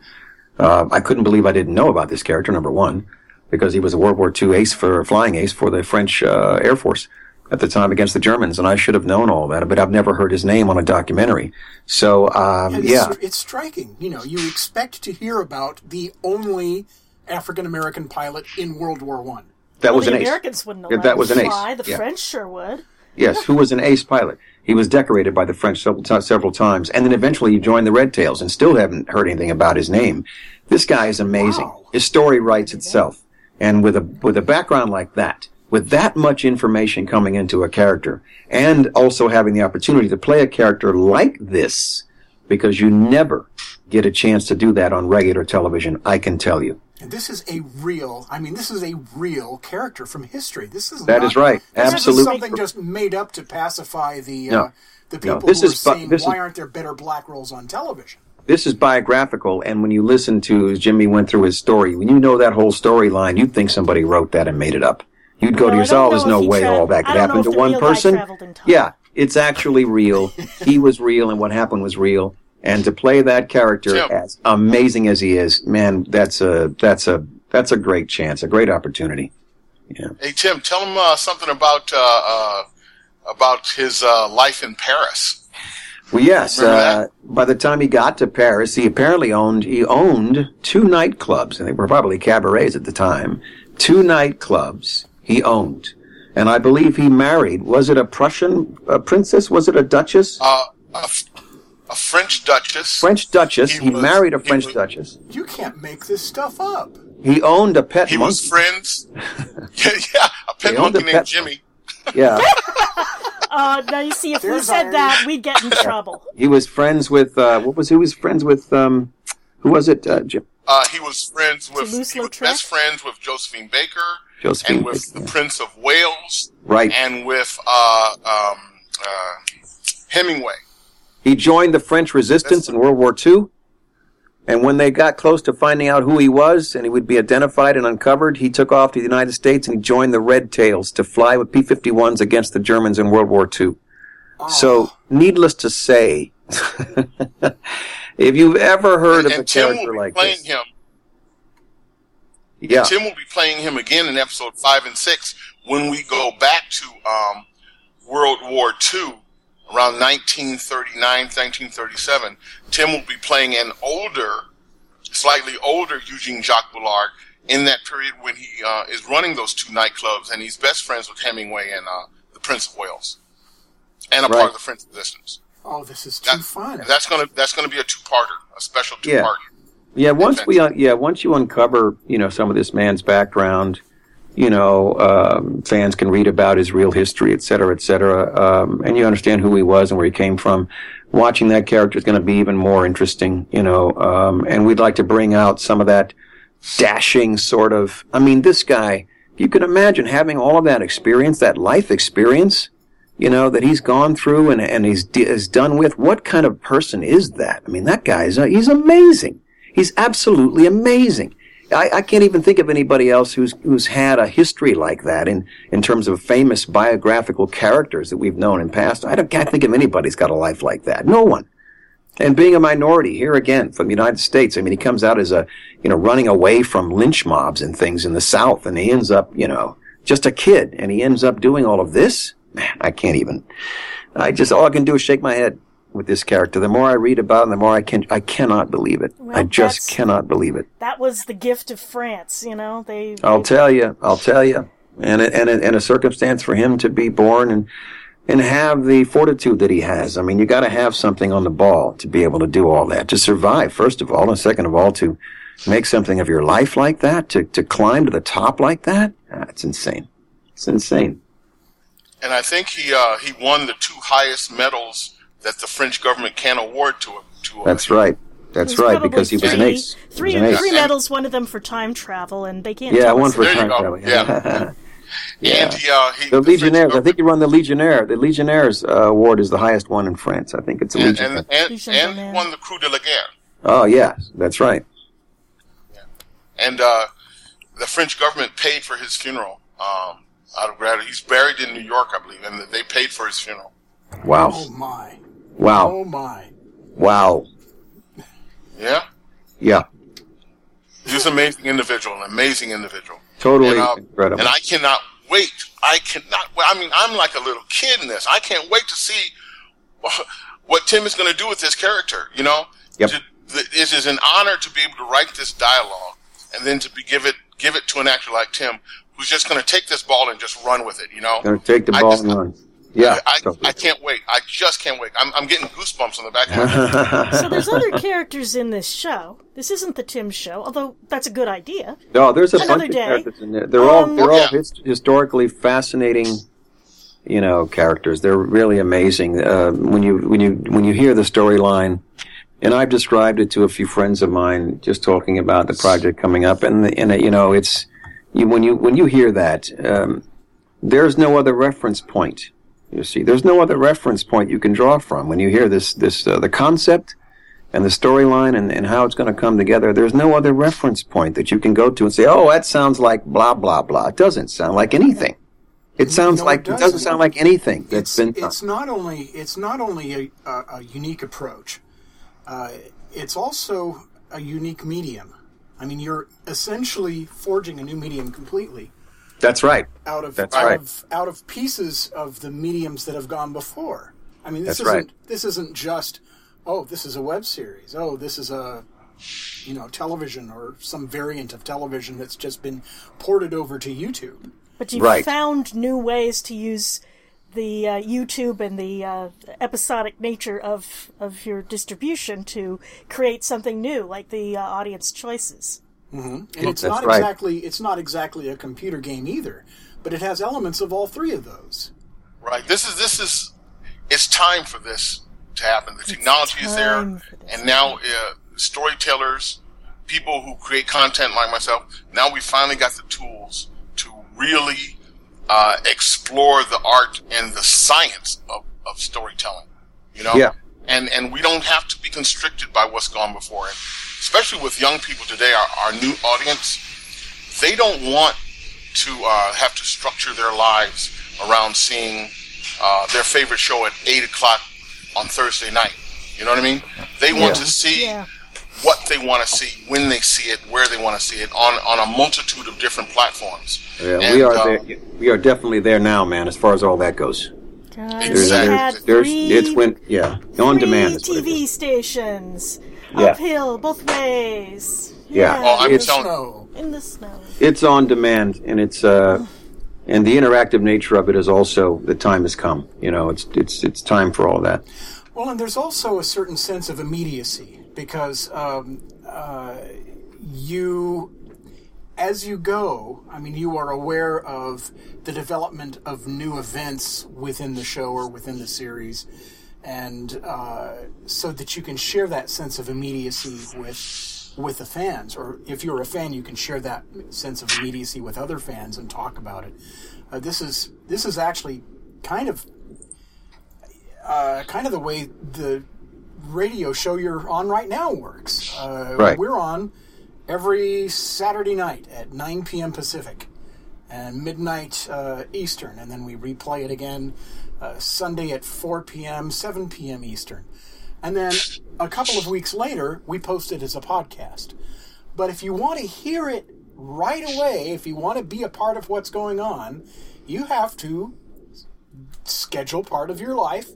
Uh, I couldn't believe I didn't know about this character, number one, because he was a World War II ace for flying ace for the French uh, Air Force at the time against the Germans, and I should have known all that, but I've never heard his name on a documentary. So, um, And yeah, it's, it's striking. You know, you expect to hear about the only African American pilot in World War One. that Well, was the an ace. Americans wouldn't Yeah, allow that was to an ace. fly. The Yeah. French sure would. Yes, who was an ace pilot. He was decorated by the French several, ti- several times, and then eventually he joined the Red Tails, and still haven't heard anything about his name. This guy is amazing. Wow. His story writes itself, and with a with a background like that, with that much information coming into a character, and also having the opportunity to play a character like this, because you never get a chance to do that on regular television. I can tell you. And this is a real, I mean, this is a real character from history. This is That not, is right. This Absolutely. isn't something just made up to pacify the No. uh, the No, people this who are is saying, this is- why aren't there better black roles on television? this is biographical, and when you listen to as Jimmy went through his story, when you know that whole storyline, you'd think somebody wrote that and made it up. You'd go Well, to yourself, "There's no way tra- all that could happen to one person." traveled in time. Yeah, it's actually real. he was real, and what happened was real. And to play that character as amazing as he is, man, that's a that's a that's a great chance, a great opportunity. Yeah. Hey Tim, tell him uh, something about uh, uh, about his uh, life in Paris. Well, yes. Uh, by the time he got to Paris, he apparently owned he owned two nightclubs, and they were probably cabarets at the time. Two nightclubs he owned, and I believe he married. Was it a Prussian uh princess? Was it a duchess? Uh, a, f- a French Duchess. French duchess. he He, was- married a French was- duchess. You can't make this stuff up. He owned a pet He monkey. was friends. yeah, yeah, a pet They owned monkey a named pet- Jimmy. yeah, Uh, now you see, if we said irony. that, we'd get in trouble. he was friends with uh, what was he was friends with? Um, who was it? Uh, Jim, Uh, he was friends with he was best friends with Josephine Baker Josephine and with Baker, the Prince of Wales right. and with uh, um, uh, Hemingway. He joined the French resistance in World War II. And when they got close to finding out who he was and he would be identified and uncovered, he took off to the United States and he joined the Red Tails to fly with P-51s against the Germans in World War II. So, needless to say, if you've ever heard and of a and Tim will character like playing this, him. yeah, Tim will be playing him again in episode five and six when we go back to um, World War II around 1939, 1937. Tim will be playing an older, slightly older Eugene Jacques Bullard in that period when he uh, is running those two nightclubs and he's best friends with Hemingway and uh, the Prince of Wales and a Right. part of the French resistance. Oh, this is too That- fun. That's gonna that's gonna be a two-parter, a special two-parter. Yeah, yeah, once we, un- yeah, once you uncover, you know, some of this man's background, you know, um, fans can read about his real history, et cetera, et cetera, um, and you understand who he was and where he came from. Watching that character is going to be even more interesting, you know, um, and we'd like to bring out some of that dashing sort of. I mean, this guy, you can imagine having all of that experience, that life experience, you know, that he's gone through and, and he's, is done with. What kind of person is that? I mean, that guy is, he's amazing. He's absolutely amazing. I, I, can't even think of anybody else who's who's had a history like that in in terms of famous biographical characters that we've known in past. I don't, can't think of anybody who's got a life like that. No one. And being a minority here again from the United States, I mean, he comes out as a you know running away from lynch mobs and things in the South, and he ends up you know just a kid, and he ends up doing all of this. Man, I can't even. I just all I can do is shake my head with this character. The more I read about him, the more I can I cannot believe it. Well, I just cannot believe it. That was the gift of France, you know. They. I'll tell you. I'll tell you. And a, and a, and a circumstance for him to be born and and have the fortitude that he has. I mean, you got to have something on the ball to be able to do all that to survive. First of all, and second of all, to make something of your life like that, to to climb to the top like that. That's ah, insane. It's insane. And I think he uh, he won the two highest medals that the French government can't award to him. To, That's right. That's right, because he was an ace. Three, an ace. three medals, one of them for time travel, and they can't. Yeah, one for there time travel. Yeah. yeah. And he, uh, he, the, the Legionnaires. I think he won the Legionnaire. The Legionnaires uh, award is the highest one in France. I think it's a and, Legion. And, and, and, he won the Croix de la Guerre. Oh yes, that's right. Yeah. And uh, the French government paid for his funeral. Um, out of gratitude, he's buried in New York, I believe, and they paid for his funeral. Wow. Oh my. Wow. Oh my. Wow. Yeah. Yeah. He's an amazing individual, an amazing individual. Totally and, uh, incredible. And I cannot wait. I cannot. I mean, I'm like a little kid in this. I can't wait to see what Tim is going to do with this character. You know, yep. It is an honor to be able to write this dialogue and then to be give it give it to an actor like Tim, who's just going to take this ball and just run with it. You know, going to take the ball just, and run. Yeah, I, I, can't wait. I just can't wait. I'm, I'm getting goosebumps on the back. Of my head. so there's other characters in this show. This isn't the Tim show, although that's a good idea. No, there's a Another bunch day. of characters in there. They're um, all they're all his, historically fascinating, you know, characters. They're really amazing. Uh, when you when you when you hear the storyline, and I've described it to a few friends of mine, just talking about the project coming up, and and you know, it's you, when you when you hear that. Um, there's no other reference point you see, there's no other reference point you can draw from when you hear this, this uh, the concept and the storyline and, and how it's going to come together. There's no other reference point that you can go to and say, "Oh, that sounds like blah blah blah." It doesn't sound like anything. It sounds no, like it, doesn't. it, doesn't. sound like anything that's it's, been. It's not only it's not only a, a, a unique approach. Uh, it's also a unique medium. I mean, you're essentially forging a new medium completely. That's right. Out of That's out right. of out of pieces of the mediums that have gone before. I mean, this That's isn't right. this isn't just oh, this is a web series. Oh, this is a you know television or some variant of television that's just been ported over to YouTube. But you've Right. found new ways to use the uh, YouTube and the uh, episodic nature of of your distribution to create something new, like the uh, audience choices. And it's That's not right. exactly it's not exactly a computer game either, but it has elements of all three of those. Right. This is this is. It's time for this to happen. The technology is there, time for this. and now uh, storytellers, people who create content like myself, now we finally got the tools to really uh, explore the art and the science of, of storytelling. You know. Yeah. And and we don't have to be constricted by what's gone before. And especially with young people today, our, our new audience, they don't want to uh, have to structure their lives around seeing uh, their favorite show at eight o'clock on Thursday night. You know what I mean? They want Yeah. to see Yeah. what they want to see, when they see it, where they want to see it, on on a multitude of different platforms. Yeah, And, we are uh, there. We are definitely there now, man. As far as all that goes, God, There's- we there's- there's it's when yeah on three demand. Is what it TV stations, Yeah. uphill, both ways. Yeah. Oh, I'm In the telling snow. in the snow. It's on demand, and it's uh, and the interactive nature of it is also the time has come. You know, it's it's it's time for all that. Well, and there's also a certain sense of immediacy because um, uh, you, as you go, I mean, you are aware of the development of new events within the show or within the series, and uh, so that you can share that sense of immediacy with with the fans, or if you're a fan, you can share that sense of immediacy with other fans and talk about it. Uh, this is this is actually kind of uh, kind of the way the radio show you're on right now works. Uh, Right. We're on every Saturday night at 9 p.m. Pacific and midnight uh, Eastern, and then we replay it again uh, Sunday at 4 p.m., 7 p.m. Eastern. And then a couple of weeks later, we post it as a podcast. But if you want to hear it right away, if you want to be a part of what's going on, you have to schedule part of your life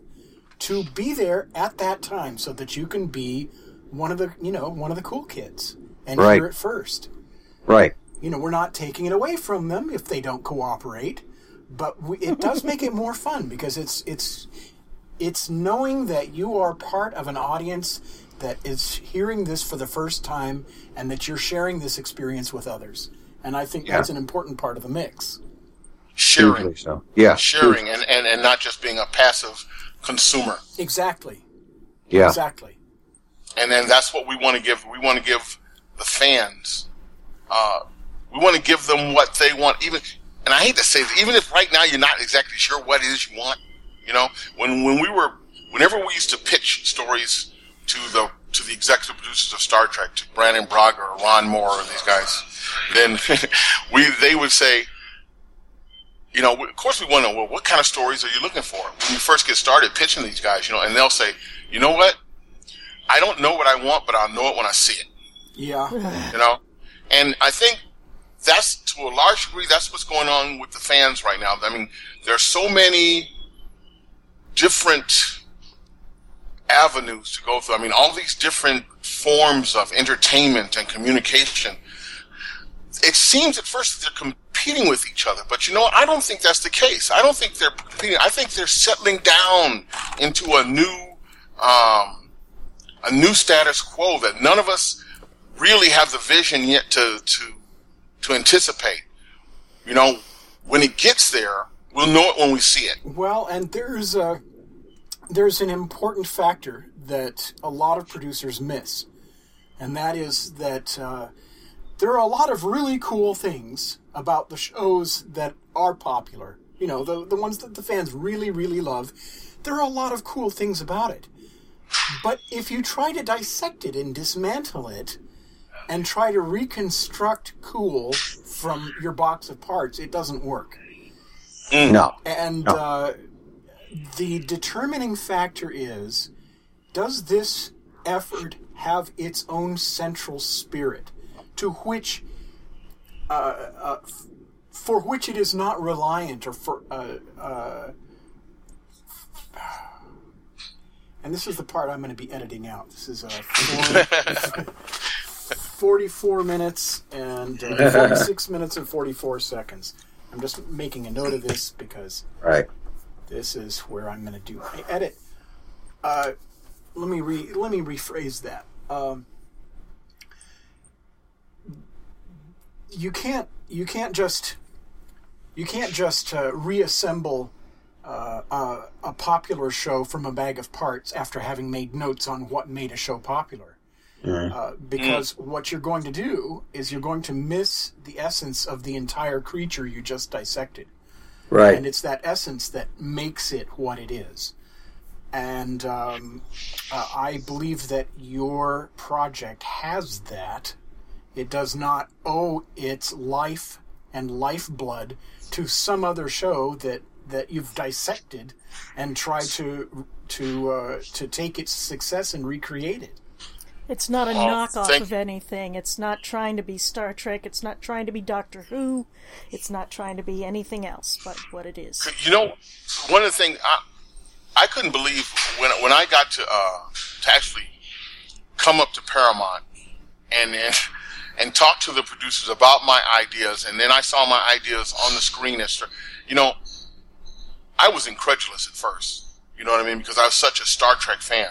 to be there at that time so that you can be one of the you know one of the cool kids and Right. hear it first Right. you know we're not taking it away from them if they don't cooperate but we, it does make it more fun because it's it's it's knowing that you are part of an audience that is hearing this for the first time and that you're sharing this experience with others and i think Yeah. that's an important part of the mix Sharing, so. Yeah. sharing, and, and, and not just being a passive consumer. exactly Yeah. exactly and then that's what we want to give. We want to give the fans. Uh, we want to give them what they want. Even, and I hate to say, this, even if right now you're not exactly sure what it is you want. You know, when when we were, whenever we used to pitch stories to the to the executive producers of Star Trek, to Brannon Braga or Ron Moore or these guys, then we they would say, you know, of course we want to know, well, what kind of stories are you looking for when you first get started pitching these guys, you know, and they'll say, you know what? I don't know what I want, but I'll know it when I see it, yeah you know? And I think that's, to a large degree, that's what's going on with the fans right now. I mean, there are so many different avenues to go through. I mean, all these different forms of entertainment and communication. It seems at first that they're competing with each other, but you know, I don't think that's the case. I don't think they're competing. I think they're settling down into a new, um, a new status quo that none of us really have the vision yet to to to anticipate. You know, when it gets there, we'll know it when we see it. Well, and there's a there's an important factor that a lot of producers miss, and that is that uh, there are a lot of really cool things about the shows that are popular. You know, the the ones that the fans really really love. There are a lot of cool things about it, but if you try to dissect it and dismantle it, and try to reconstruct cool from your box of parts, it doesn't work. No. And No. uh, the determining factor is does this effort have its own central spirit to which uh, uh, f- for which it is not reliant or for uh, uh, and this is the part I'm going to be editing out. This is uh, 40, 44 minutes and uh, 46 minutes and 44 seconds. I'm just making a note of this because Right. this is where I'm going to do my edit. Uh, let me re let me rephrase that. Um, you can't you can't just you can't just uh, reassemble uh, a, a popular show from a bag of parts after having made notes on what made a show popular. Uh, because what you're going to do is you're going to miss the essence of the entire creature you just dissected Right. and it's that essence that makes it what it is. And um, uh, I believe that your project has that. It does not owe its life and lifeblood to some other show that, that you've dissected and tried to to uh, to take its success and recreate it. It's not a Oh, knockoff of anything. It's not trying to be Star Trek. It's not trying to be Doctor Who. It's not trying to be anything else but what it is. You know, one of the things I, I couldn't believe when when I got to uh, to actually come up to Paramount and and and talk to the producers about my ideas, and then I saw my ideas on the screen. As you know, I was incredulous at first. You know what I mean? Because I was such a Star Trek fan.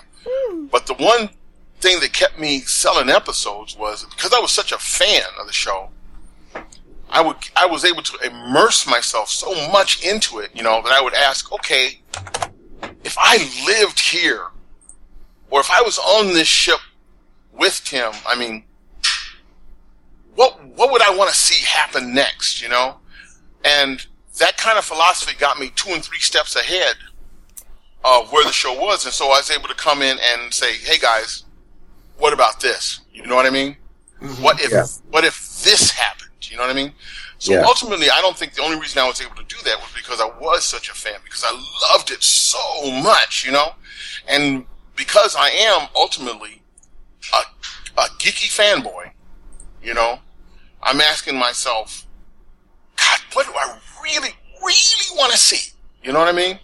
But the one thing that kept me selling episodes was because I was such a fan of the show. I would I was able to immerse myself so much into it, you know, that I would ask, okay, if I lived here, or if I was on this ship with Tim, I mean, what what would I want to see happen next, you know? And that kind of philosophy got me two and three steps ahead of where the show was, and so I was able to come in and say, "Hey guys, what about this?" You know what I mean? Mm-hmm. What if Yeah. what if this happened? You know what I mean? So Yeah. ultimately, I don't think the only reason I was able to do that was because I was such a fan, because I loved it so much, you know, and because I am ultimately a, a geeky fanboy, you know, I'm asking myself, God, what do I really, really want to see? You know what I mean?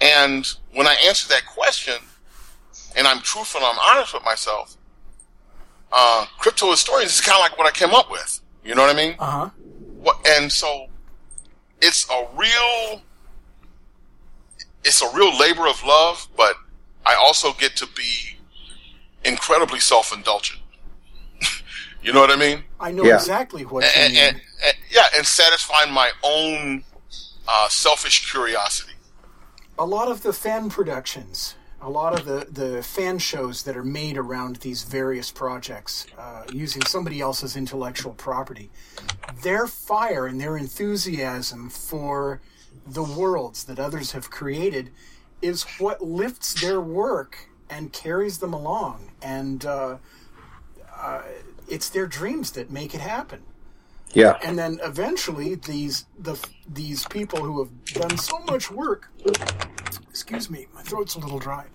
And when I answer that question, and I'm truthful and I'm honest with myself, uh, crypto historians is kind of like what I came up with. You know what I mean? Uh huh. What, and so it's a real, it's a real labor of love, but I also get to be incredibly self-indulgent. you know what I mean? I know Yeah. exactly what you And, mean. and, and yeah, and satisfying my own uh, selfish curiosity. a lot of the fan productions, a lot of the, the fan shows that are made around these various projects uh, using somebody else's intellectual property, their fire and their enthusiasm for the worlds that others have created is what lifts their work and carries them along. And uh, uh, it's their dreams that make it happen Yeah. and then eventually these the these people who have done so much work excuse me my throat's a little dry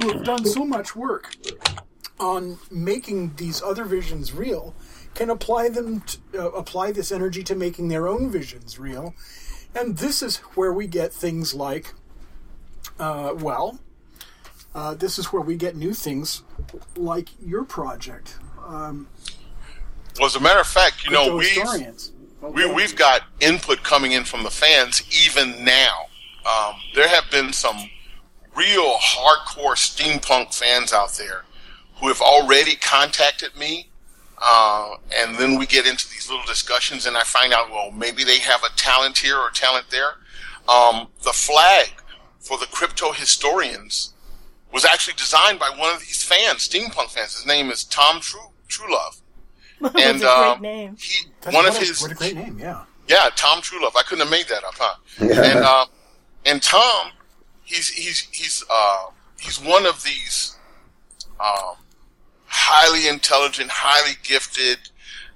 who have done so much work on making these other visions real can apply them to, uh, apply this energy to making their own visions real. And this is where we get things like uh, well uh, this is where we get new things like your project. Well, as a matter of fact, you know, we've, historians we, we've got input coming in from the fans even now. Um, there have been some real hardcore steampunk fans out there who have already contacted me. Uh, and then we get into these little discussions and I find out, well, maybe they have a talent here or talent there. Um, the flag for the crypto historians was actually designed by one of these fans, steampunk fans. His name is Tom True, Truelove. That's And, a great um, name. He, That's one of his, what a great name yeah yeah, Tom Truelove. I couldn't have made that up, huh? And uh, and Tom, he's he's he's uh, he's one of these um, highly intelligent, highly gifted,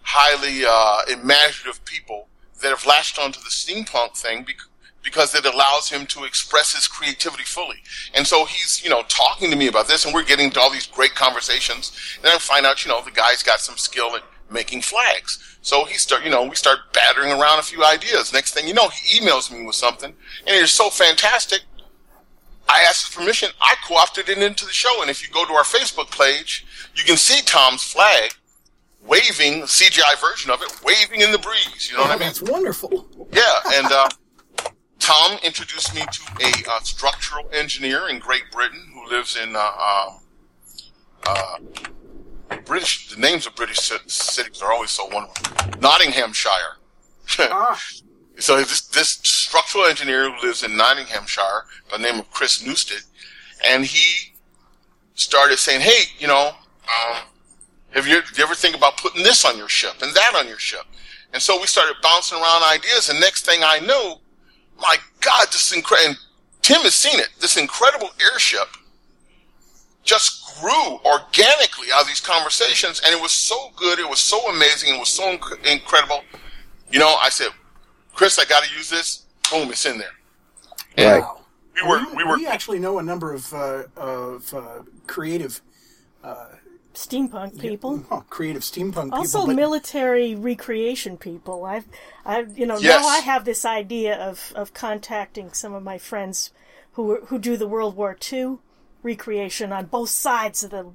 highly uh, imaginative people that have latched onto the steampunk thing bec- because it allows him to express his creativity fully. And so he's, you know, talking to me about this, and we're getting to all these great conversations. And I find out, you know, the guy's got some skill at making flags. So he start, you know, we start battering around a few ideas. Next thing you know, he emails me with something, and it's so fantastic. I asked his permission. I co-opted it into the show, and if you go to our Facebook page, you can see Tom's flag waving, CGI version of it, waving in the breeze. You know what I Oh, mean? that's wonderful Yeah, and uh, Tom introduced me to a uh, structural engineer in Great Britain who lives in uh, um, uh, British. The names of British ci- cities are always so wonderful. Nottinghamshire. ah So this this structural engineer who lives in Nottinghamshire by the name of Chris Newstead, and he started saying, "Hey, you know, um, have you, you ever think about putting this on your ship and that on your ship?" And so we started bouncing around ideas, and next thing I knew, my God, this incredible. Tim has seen it. This incredible airship just grew organically out of these conversations, and it was so good. It was so amazing. It was so inc- incredible. You know, I said, Chris, I got to use this. Boom, it's in there. Right. wow We were, we, we were, we actually know a number of uh, of uh, creative Steampunk people. oh, creative steampunk Also, people but military recreation people. I've, I've, you know, Yes. now I have this idea of, of contacting some of my friends who who do the World War II recreation on both sides of the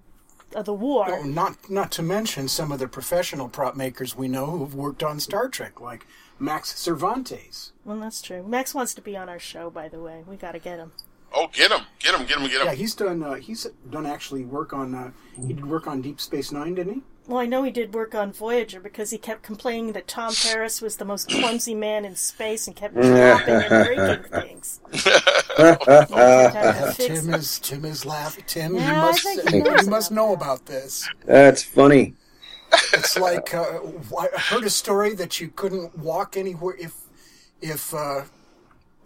of the war. Oh, not not to mention some of the professional prop makers we know who've worked on Star Trek, like Max Cervantes. Well, that's true. Max wants to be on our show, by the way. We got to get him. oh, get him, get him, get him, get him. Yeah, he's done. Uh, he's done actually work on. Uh, he did work on Deep Space Nine, didn't he? Well, I know he did work on Voyager because he kept complaining that Tom Paris was the most clumsy man in space and kept dropping and breaking things. Uh, Tim is Tim is laughing. Tim, Yeah, you must think he knows you must know about this. That's funny. It's like uh, I heard a story that you couldn't walk anywhere if if uh,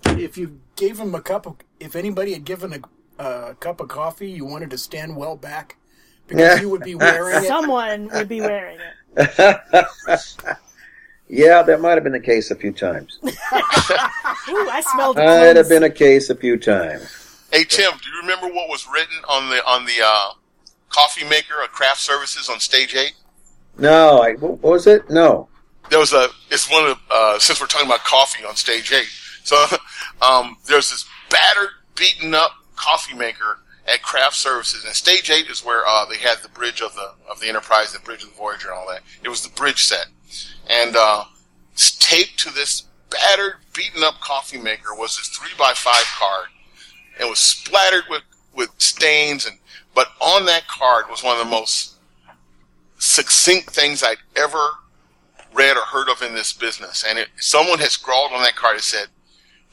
if you gave him a cup of if anybody had given a, a cup of coffee, you wanted to stand well back because you would be wearing it. Someone would be wearing it. Yeah, that might have been the case a few times. Ooh, I smelled Might have been a case a few times. Hey Tim, do you remember what was written on the on the uh, coffee maker of craft services on stage eight? No, I, what was it? No. There was a. It's one of the, uh, since we're talking about coffee on stage eight. So um, there's this battered, beaten up coffee maker at craft services, and stage eight is where uh, they had the bridge of the of the Enterprise, the bridge of the Voyager, and all that. It was the bridge set, and uh, taped to this battered, beaten up coffee maker was this three by five card. It was splattered with, with stains and, but on that card was one of the most succinct things I'd ever read or heard of in this business. And it, someone had scrawled on that card and said,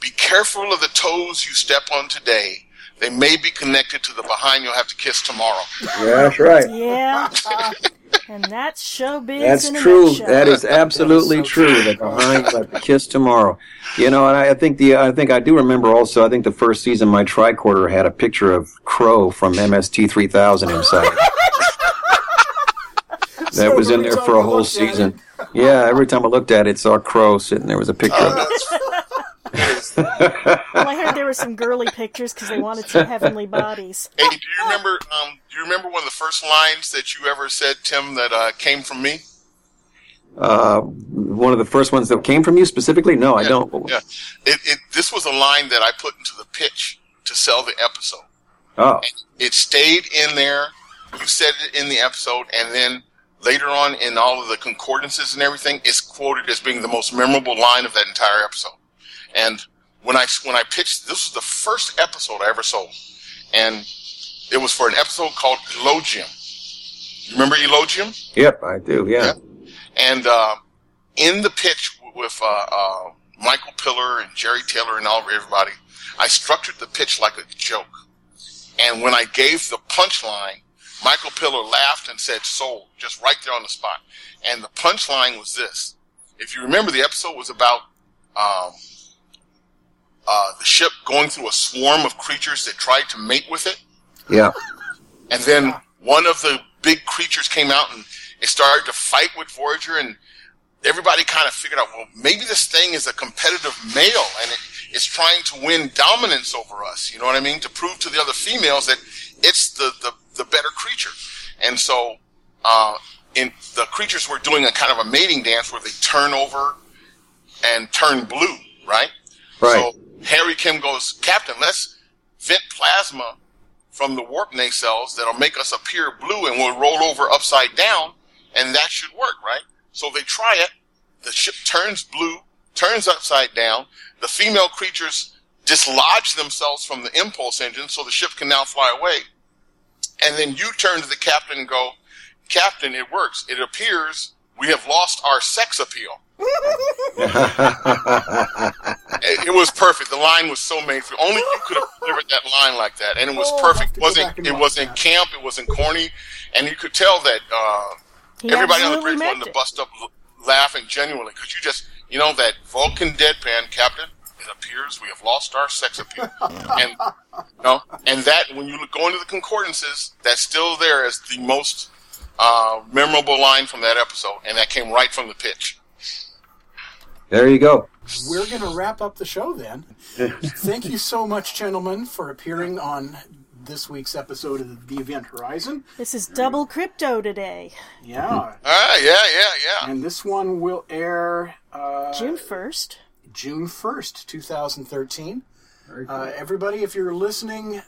be careful of the toes you step on today. They may be connected to the behind you'll have to kiss tomorrow. Yeah, that's right. Yeah. and that's showbiz That's in true. nutshell. That is absolutely That is so true. true. That behind like kiss tomorrow. You know, and I, I think the I think I do remember also. I think the first season my tricorder had a picture of Crow from MST three thousand inside. that So was in there for a whole season. Yeah, every time I looked at it, saw a Crow sitting there was a picture of it. Well, I heard there were some girly pictures because they wanted some heavenly bodies. Hey, do you remember? Um, do you remember one of the first lines that you ever said, Tim, that uh, came from me? Uh, one of the first ones that came from you specifically? No, I don't. Yeah, it, it. This was a line that I put into the pitch to sell the episode. Oh, It stayed in there. You said it in the episode, and then later on in all of the concordances and everything, it's quoted as being the most memorable line of that entire episode. And when I when I pitched, this was the first episode I ever sold, and it was for an episode called Elogium. You remember Elogium? yep, I do. Yeah. And uh, in the pitch with uh, uh, Michael Piller and Jeri Taylor and all everybody, I structured the pitch like a joke. And when I gave the punchline, Michael Piller laughed and said "sold," just right there on the spot. And the punchline was this: If you remember, the episode was about um, uh, the ship going through a swarm of creatures that tried to mate with it. Yeah. And then one of the big creatures came out and it started to fight with Voyager and everybody kind of figured out, well, maybe this thing is a competitive male and it, it's trying to win dominance over us. You know what I mean? To prove to the other females that it's the, the, the better creature. And so, uh, in the creatures were doing a kind of a mating dance where they turn over and turn blue, right? Right. So Harry Kim goes, Captain, let's vent plasma from the warp nacelles that'll make us appear blue and we'll roll over upside down and that should work, right? So they try it. The ship turns blue, turns upside down. The female creatures dislodge themselves from the impulse engine so the ship can now fly away. And then you turn to the captain and go, Captain, it works. It appears we have lost our sex appeal. It, it was perfect. The line was so made for only you could have delivered that line like that, and it was Oh, perfect. to wasn't It wasn't that. camp. It wasn't corny, and you could tell that uh, everybody on the bridge meant wanted to bust up l- laughing genuinely because you just you know that Vulcan deadpan captain. It appears we have lost our sex appeal, and you know, and that when you look- go into the concordances, that's still there as the most uh, memorable line from that episode, and that came right from the pitch. There you go. We're going to wrap up the show then. Thank you so much, gentlemen, for appearing on this week's episode of the Event Horizon. This is double crypto today. Yeah. Ah, yeah, yeah, yeah. And this one will air uh, June 1st. June 1st, 2013. Uh, everybody, if you're listening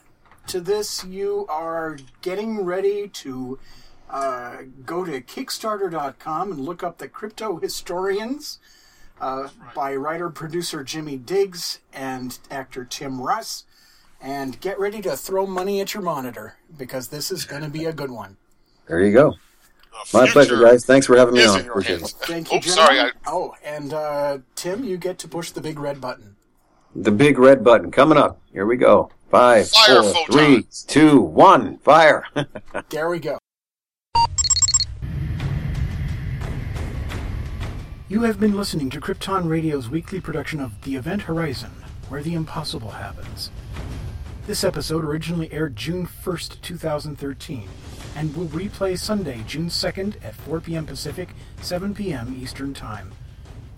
to this, you are getting ready to uh, go to Kickstarter.com and look up the Crypto Historians uh, by writer producer Jimmy Diggs and actor Tim Russ. And get ready to throw money at your monitor because this is going to be a good one. There you go. The My pleasure, guys. Thanks for having me on. in your Appreciate hands. it. Thank you, Oops, sorry. I, Oh, and uh, Tim, you get to push the big red button. The big red button coming up. Here we go. Five, Fire, four, photon. three, two, one. Fire. There we go. You have been listening to Krypton Radio's weekly production of The Event Horizon, where the impossible happens. This episode originally aired June 1st, 2013, and will replay Sunday, June 2nd at 4 p.m. Pacific, 7 p.m. Eastern Time.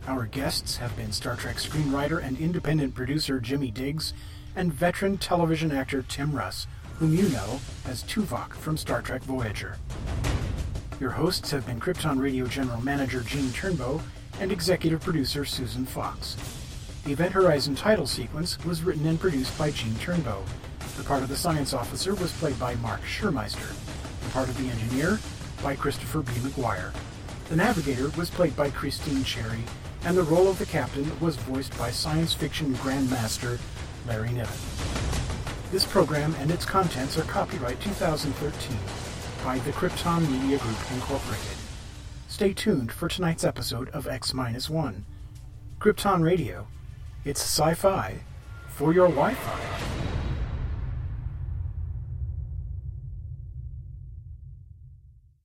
Our guests have been Star Trek screenwriter and independent producer Jimmy Diggs and veteran television actor Tim Russ, whom you know as Tuvok from Star Trek Voyager. Your hosts have been Krypton Radio General Manager Gene Turnbow and executive producer Susan Fox. The Event Horizon title sequence was written and produced by Gene Turnbow. The part of the science officer was played by Mark Schurmeister. The part of the engineer by Christopher B. McGuire. The navigator was played by Christine Cherry, and the role of the captain was voiced by science fiction grandmaster Larry Niven. This program and its contents are copyright 2013 by the Krypton Media Group Incorporated. Stay tuned for tonight's episode of X 1. Krypton Radio. It's sci fi for your Wi Fi.